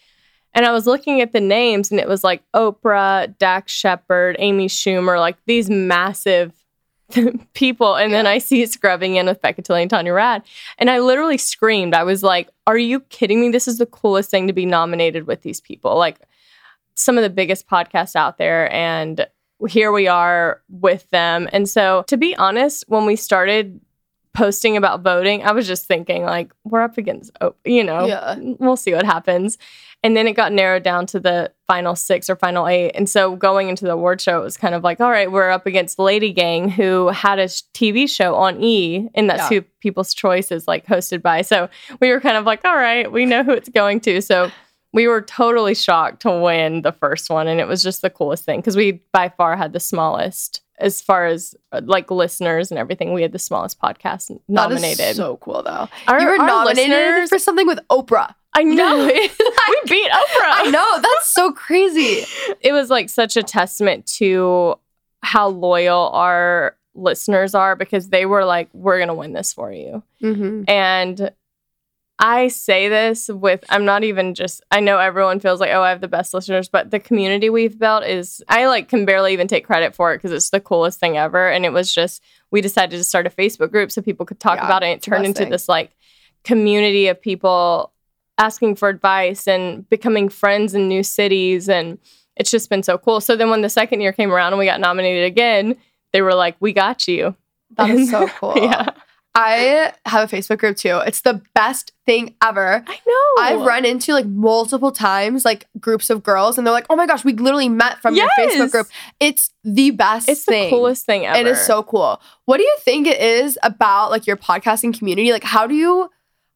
And I was looking at the names and it was like Oprah, Dax Shepard, Amy Schumer, like these massive people. And then I see it scrubbing in with Becca Tilley and Tanya Rad. And I literally screamed. I was like, Are you kidding me? This is the coolest thing to be nominated with these people. Like some of the biggest podcasts out there. And here we are with them. And so, to be honest, when we started posting about voting, I was just thinking, like, we're up against, you know, Yeah. we'll see what happens. And then it got narrowed down to the final six or final eight. And so going into the award show, it was kind of like, all right, we're up against Lady Gang, who had a TV show on E, and that's Yeah. who People's Choice is like hosted by. So we were kind of like, all right, we know who it's going to. So we were totally shocked to win the first one. And it was just the coolest thing because we by far had the smallest, as far as uh, like listeners and everything, we had the smallest podcast That is nominated. so cool, though. Our- you were nominated listeners- for something with Oprah. I know. Like, we beat Oprah. I know. That's so crazy. it was like such a testament to how loyal our listeners are because they were like, we're going to win this for you. Mm-hmm. And I say this with, I'm not even just, I know everyone feels like, oh, I have the best listeners, but the community we've built is, I like can barely even take credit for it because it's the coolest thing ever. And it was just, we decided to start a Facebook group so people could talk Yeah, about it. And it turned into this like community of people asking for advice and becoming friends in new cities. And it's just been so cool. So then when the second year came around and we got nominated again, they were like, we got you. That is so cool. yeah. I have a Facebook group too. It's the best thing ever. I know. I've run into like multiple times like groups of girls and they're like, "Oh my gosh, we literally met from your Facebook group." It's the best It's thing. the coolest thing ever. It is so cool. What do you think it is about like your podcasting community? Like how do you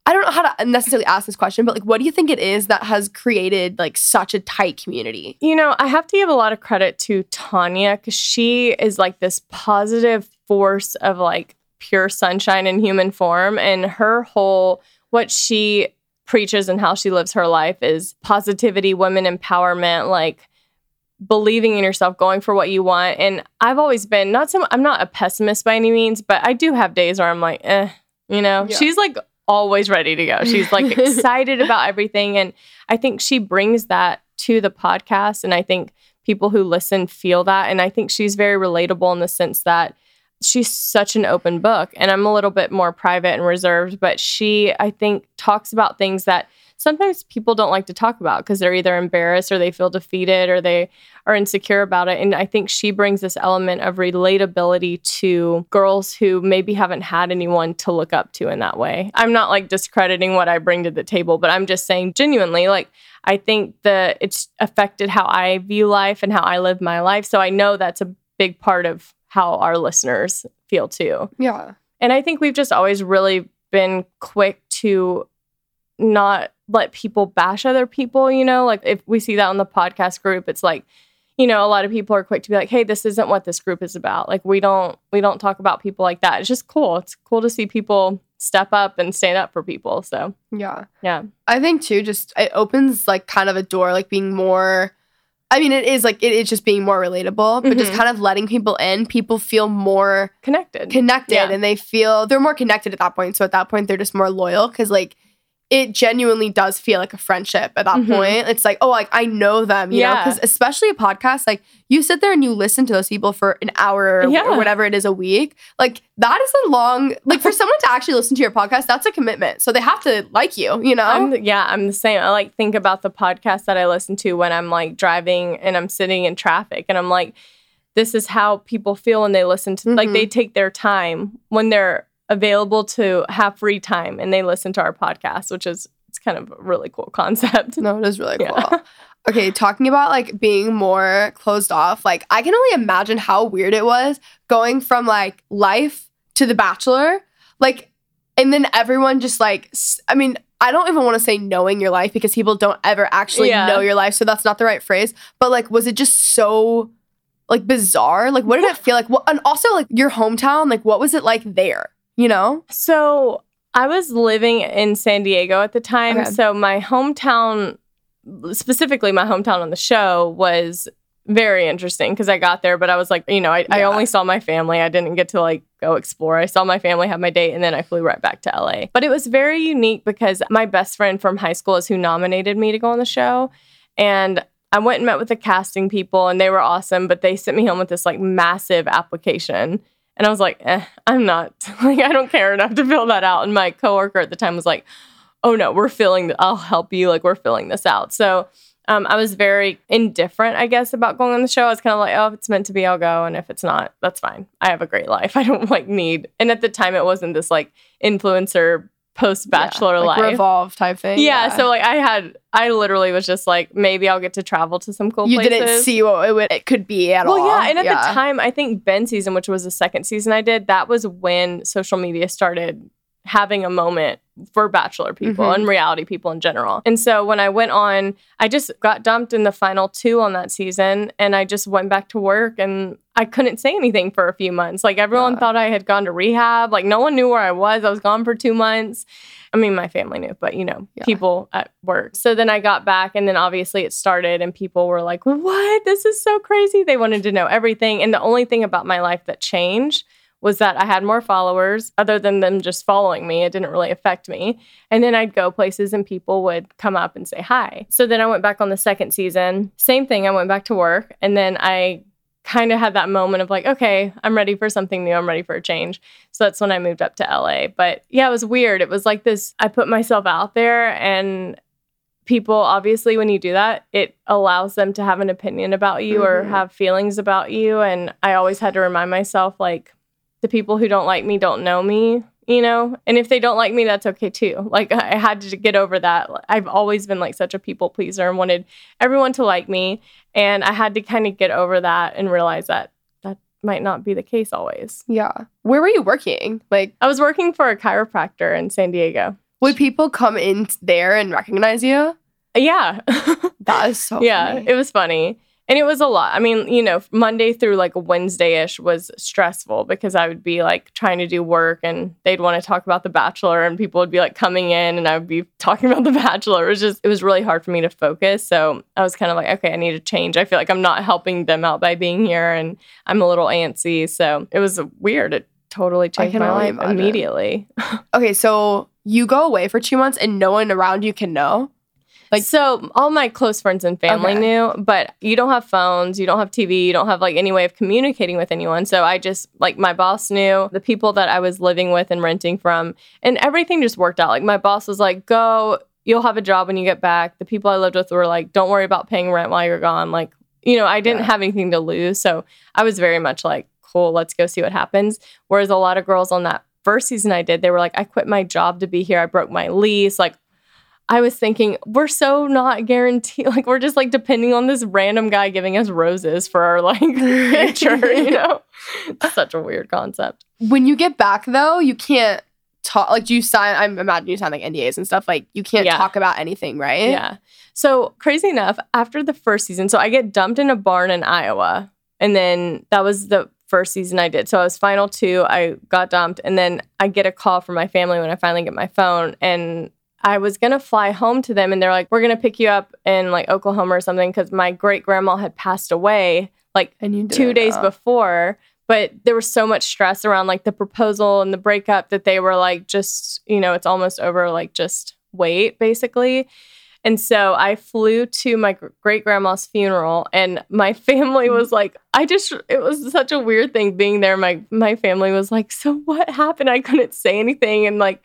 I don't know how to necessarily ask this question, but like what do you think it is that has created like such a tight community? You know, I have to give a lot of credit to Tanya because she is like this positive force of like pure sunshine in human form. And her whole, what she preaches and how she lives her life is positivity, women empowerment, like believing in yourself, going for what you want. And I've always been not some, I'm not a pessimist by any means, but I do have days where I'm like, eh, you know, Yeah. she's like always ready to go. She's like excited about everything. And I think she brings that to the podcast. And I think people who listen feel that. And I think she's very relatable in the sense that she's such an open book. And I'm a little bit more private and reserved, but she, I think, talks about things that sometimes people don't like to talk about because they're either embarrassed or they feel defeated or they are insecure about it. And I think she brings this element of relatability to girls who maybe haven't had anyone to look up to in that way. I'm not like discrediting what I bring to the table, but I'm just saying genuinely, like, I think that it's affected how I view life and how I live my life. So I know that's a big part of how our listeners feel too. Yeah. And I think we've just always really been quick to not let people bash other people, you know? Like if we see that on the podcast group, it's like, you know, a lot of people are quick to be like, "Hey, this isn't what this group is about." Like we don't we don't talk about people like that. It's just cool. It's cool to see people step up and stand up for people. So, Yeah. yeah. I think too, just it opens like kind of a door, like being more. I mean, it is like it is just being more relatable, but just Mhm. kind of letting people in. People feel more Connected. connected, Yeah. and they feel they're more connected at that point. So at that point, they're just more loyal because like it genuinely does feel like a friendship at that Mhm. point. It's like, oh, like I know them, you know, Yeah. because especially a podcast, like you sit there and you listen to those people for an hour or, Yeah. or whatever it is a week. Like that is a long, like for someone to actually listen to your podcast, that's a commitment. So they have to like you, you know? I'm the- yeah, I'm the same. I like think about the podcast that I listen to when I'm like driving and I'm sitting in traffic and I'm like this is how people feel when they listen to like Mhm. they take their time when they're available to have free time and they listen to our podcast, which is it's kind of a really cool concept. No, it is really cool. Yeah. Okay, talking about like being more closed off, like I can only imagine how weird it was going from like life to The Bachelor. Like, and then everyone just like, I mean, I don't even want to say knowing your life because people don't ever actually Yeah. know your life. So that's not the right phrase. But like, was it just so like bizarre? Like, what did it feel like? What, and also like your hometown, like, what was it like there? You know? So I was living in San Diego at the time. Okay. So my hometown, specifically my hometown on the show, was very interesting because I got there, but I was like, you know, I, I only saw my family. I didn't get to like go explore. I saw my family, have my date, and then I flew right back to LA. But it was very unique because my best friend from high school is who nominated me to go on the show. And I went and met with the casting people and they were awesome, but they sent me home with this like massive application. And I was like, eh, I'm not, like, I don't care enough to fill that out. And my coworker at the time was like, oh no, we're filling, th- I'll help you. Like, we're filling this out. So um, I was very indifferent, I guess, about going on the show. I was kind of like, oh, if it's meant to be, I'll go. And if it's not, that's fine. I have a great life. I don't like need, and at the time, it wasn't this like influencer post bachelor Yeah, like life. Revolve type thing. Yeah, so like I had, I literally was just like, maybe I'll get to travel to some cool places. you places. didn't see what it, would, it could be at Well, all. Well, yeah, and at the time, I think Ben season, which was the second season I did, that was when social media started having a moment for bachelor people Mhm. and reality people in general. And so when I went on, I just got dumped in the final two on that season and I just went back to work and I couldn't say anything for a few months. Like everyone Yeah. thought I had gone to rehab. Like no one knew where I was. I was gone for 2 months. I mean, my family knew, but you know, Yeah. people at work. So then I got back and then obviously it started and people were like, "What? This is so crazy." They wanted to know everything and the only thing about my life that changed was that I had more followers other than them just following me. It didn't really affect me. And then I'd go places and people would come up and say hi. So then I went back on the second season. Same thing. I went back to work and then I kind of had that moment of like, okay, I'm ready for something new. I'm ready for a change. So that's when I moved up to LA. But yeah, it was weird. It was like this I put myself out there and people obviously when you do that it allows them to have an opinion about you or Mhm. have feelings about you and i always had to remind myself like the people who don't like me don't know me you know and if they don't like me that's okay too like i had to get over that i've always been like such a people pleaser and wanted everyone to like me and i had to kind of get over that and realize that that might not be the case always Yeah. Where were you working? Like, i was working for a chiropractor in san diego would people come in there and recognize you? yeah That is so yeah, funny. it was funny. And it was a lot. I mean, you know, Monday through like Wednesday ish was stressful because I would be like trying to do work and they'd want to talk about The Bachelor and people would be like coming in and I would be talking about The Bachelor. It was just, it was really hard for me to focus. So I was kind of like, okay, I need to change. I feel like I'm not helping them out by being here and I'm a little antsy. So it was weird. It totally changed my life immediately. okay, so you go away for two months and no one around you can know? Like so all my close friends and family Okay. knew, but you don't have phones, you don't have TV, you don't have like any way of communicating with anyone. So I just like my boss knew, the people that I was living with and renting from, and everything just worked out. Like my boss was like, "Go, you'll have a job when you get back. The people I lived with were like, don't worry about paying rent while you're gone. Like, you know, I didn't Yeah. have anything to lose. So I was very much like, cool, let's go see what happens. Whereas a lot of girls on that first season I did, they were like, I quit my job to be here. I broke my lease. Like, I was thinking, we're so not guaranteed. Like, we're just like depending on this random guy giving us roses for our like picture, you know? It's such a weird concept. when you get back though, you can't talk. Like, do you sign? I imagine you sign like NDAs and stuff. Like, you can't Yeah. talk about anything, right? Yeah. So crazy enough, after the first season, so I get dumped in a barn in Iowa. And then that was the first season I did. So I was final two. I got dumped. And then I get a call from my family when I finally get my phone. And I was going to fly home to them. And they're like, we're going to pick you up in like Oklahoma or something because my great grandma had passed away like two days before. But there was so much stress around like the proposal and the breakup that they were like, just, you know, it's almost over, like, just wait, basically. And so I flew to my great grandma's funeral, and my family was like, I just, it was such a weird thing being there. My, my family was like, So what happened? I couldn't say anything. And like,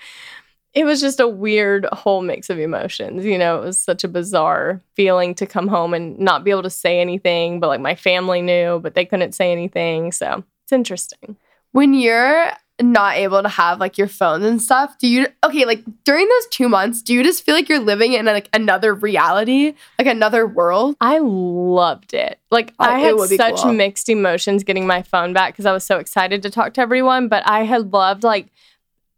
it was just a weird whole mix of emotions. You know, it was such a bizarre feeling to come home and not be able to say anything, but like my family knew, but they couldn't say anything. So it's interesting. when you're not able to have like your phones and stuff do you okay like during those two months do you just feel like you're living in like another reality like another world I loved it. Like Oh, I had such cool. mixed emotions getting my phone back because I was so excited to talk to everyone, but I had loved like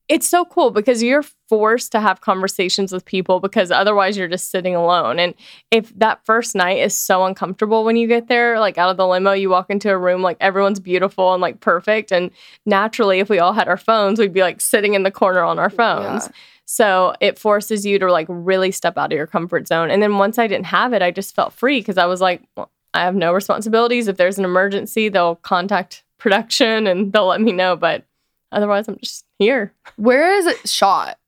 it's so cool because you're forced to have conversations with people because otherwise you're just sitting alone. And if that first night is so uncomfortable when you get there, like out of the limo, you walk into a room like everyone's beautiful and like perfect. And naturally, if we all had our phones, we'd be like sitting in the corner on our phones. Yeah. So it forces you to like really step out of your comfort zone. And then once I didn't have it, I just felt free because I was like, well, I have no responsibilities. If there's an emergency, they'll contact production and they'll let me know. But otherwise, I'm just here. where is it shot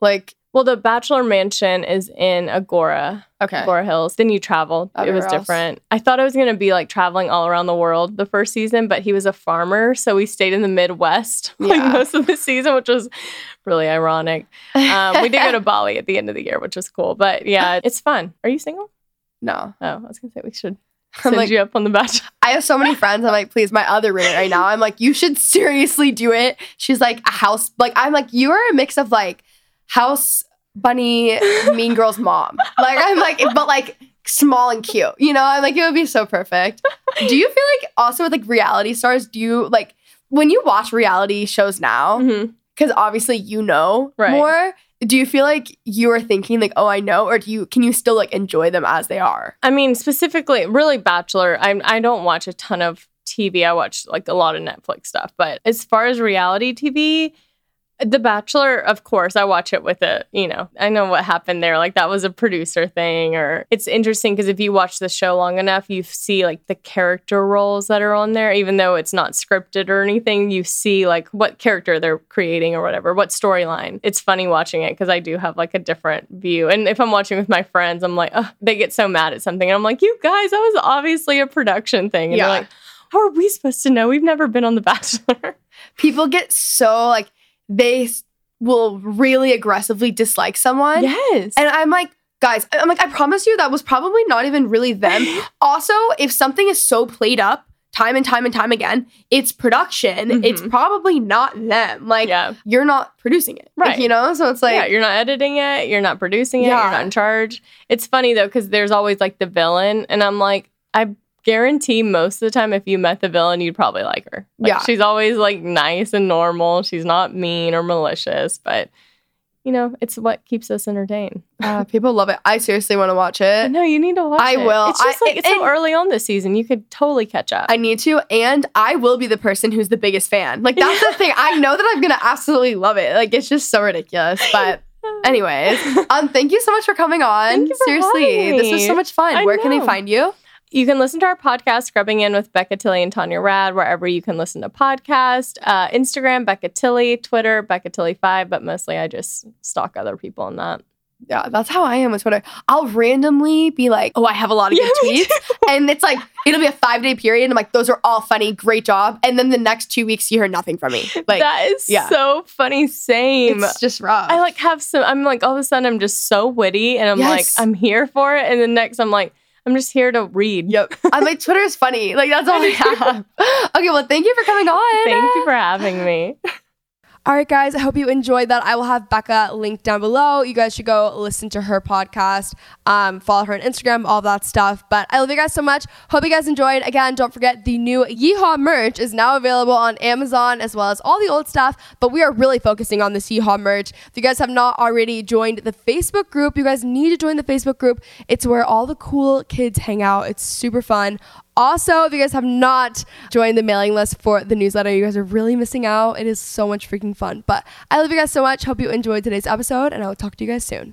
like Well, the Bachelor Mansion is in Agoura, okay Agoura Hills. Then you travel. it was else. different. I thought I was going to be like traveling all around the world the first season, but he was a farmer. So we stayed in the Midwest like most of the season, which was really ironic. Um, we did go to Bali at the end of the year, which was cool. But yeah, it's fun. Are you single? no Oh, I was going to say we should I'm send like you up on the Bachelor. I have so many friends. I'm like, please, my other roommate right now. I'm like, you should seriously do it. She's like a house. Like, I'm like, you are a mix of like house bunny, mean girl's mom. Like, I'm like, but like small and cute. You know, I'm like, it would be so perfect. Do you feel like also with like reality stars, do you like when you watch reality shows now? Mm-hmm. Because obviously you know Right. more. Do you feel like you are thinking like, oh, I know, or do you can you still like enjoy them as they are? I mean, specifically, really Bachelor. I I don't watch a ton of TV. I watch like a lot of Netflix stuff. But as far as reality TV, The Bachelor, of course, I watch it with a, you know, I know what happened there. Like that was a producer thing, or it's interesting because if you watch the show long enough, you see like the character roles that are on there, even though it's not scripted or anything. You see like what character they're creating or whatever, what storyline. It's funny watching it because I do have like a different view. And if I'm watching with my friends, I'm like, oh, they get so mad at something. And I'm like, you guys, that was obviously a production thing. And Yeah. they're like, how are we supposed to know? We've never been on The Bachelor. People get so like they will really aggressively dislike someone. yes. And I'm like, guys, I'm like, I promise you that was probably not even really them. also, if something is so played up time and time and time again, it's production. It's Mhm. probably not them. Like yeah. you're not producing it. Like, Right. you know? So it's like yeah, you're not editing it, you're not producing it, Yeah. you're not in charge. It's funny though, because there's always like the villain, and I'm like, I guarantee most of the time, if you met the villain, you'd probably like her. Like, Yeah. she's always like nice and normal. She's not mean or malicious, but you know, it's what keeps us entertained. uh, people love it. I seriously want to watch it. No, you need to watch I it. will. It's just I- like it's so early on this season. You could totally catch up. I need to, and I will be the person who's the biggest fan. Like that's the thing. I know that I'm gonna absolutely love it. Like it's just so ridiculous. But anyways, um, thank you so much for coming on. Thank you for Seriously, this was so much fun. I Where can they find you? You can listen to our podcast, Scrubbing In with Becca Tilley and Tanya Rad, wherever you can listen to podcasts. Uh, Instagram, Becca Tilley, Twitter, Becca Tilley5, but mostly I just stalk other people on that. Yeah, that's how I am with Twitter. I'll randomly be like, oh, I have a lot of good Yeah, tweets. And it's like, it'll be a five day period. And I'm like, those are all funny. Great job. And then the next two weeks, you hear nothing from me. Like, that is yeah. so funny. Same. it's just rough. I like have some. I'm like all of a sudden I'm just so witty, and I'm Yes. like I'm here for it, and the next I'm like I'm just here to read. Yep. Uh, I'm like, Twitter is funny. Like, that's all I have. okay, well, thank you for coming on. Thank you for having me. All right, guys, I hope you enjoyed that. I will have Becca linked down below. You guys should go listen to her podcast, um, follow her on Instagram, all that stuff. But I love you guys so much. Hope you guys enjoyed. Again, don't forget the new Yeehaw merch is now available on Amazon as well as all the old stuff. But we are really focusing on this Yeehaw merch. If you guys have not already joined the Facebook group, you guys need to join the Facebook group. It's where all the cool kids hang out. It's super fun. Also, if you guys have not joined the mailing list for the newsletter, you guys are really missing out. It is so much freaking fun. But I love you guys so much. Hope you enjoyed today's episode, and I will talk to you guys soon.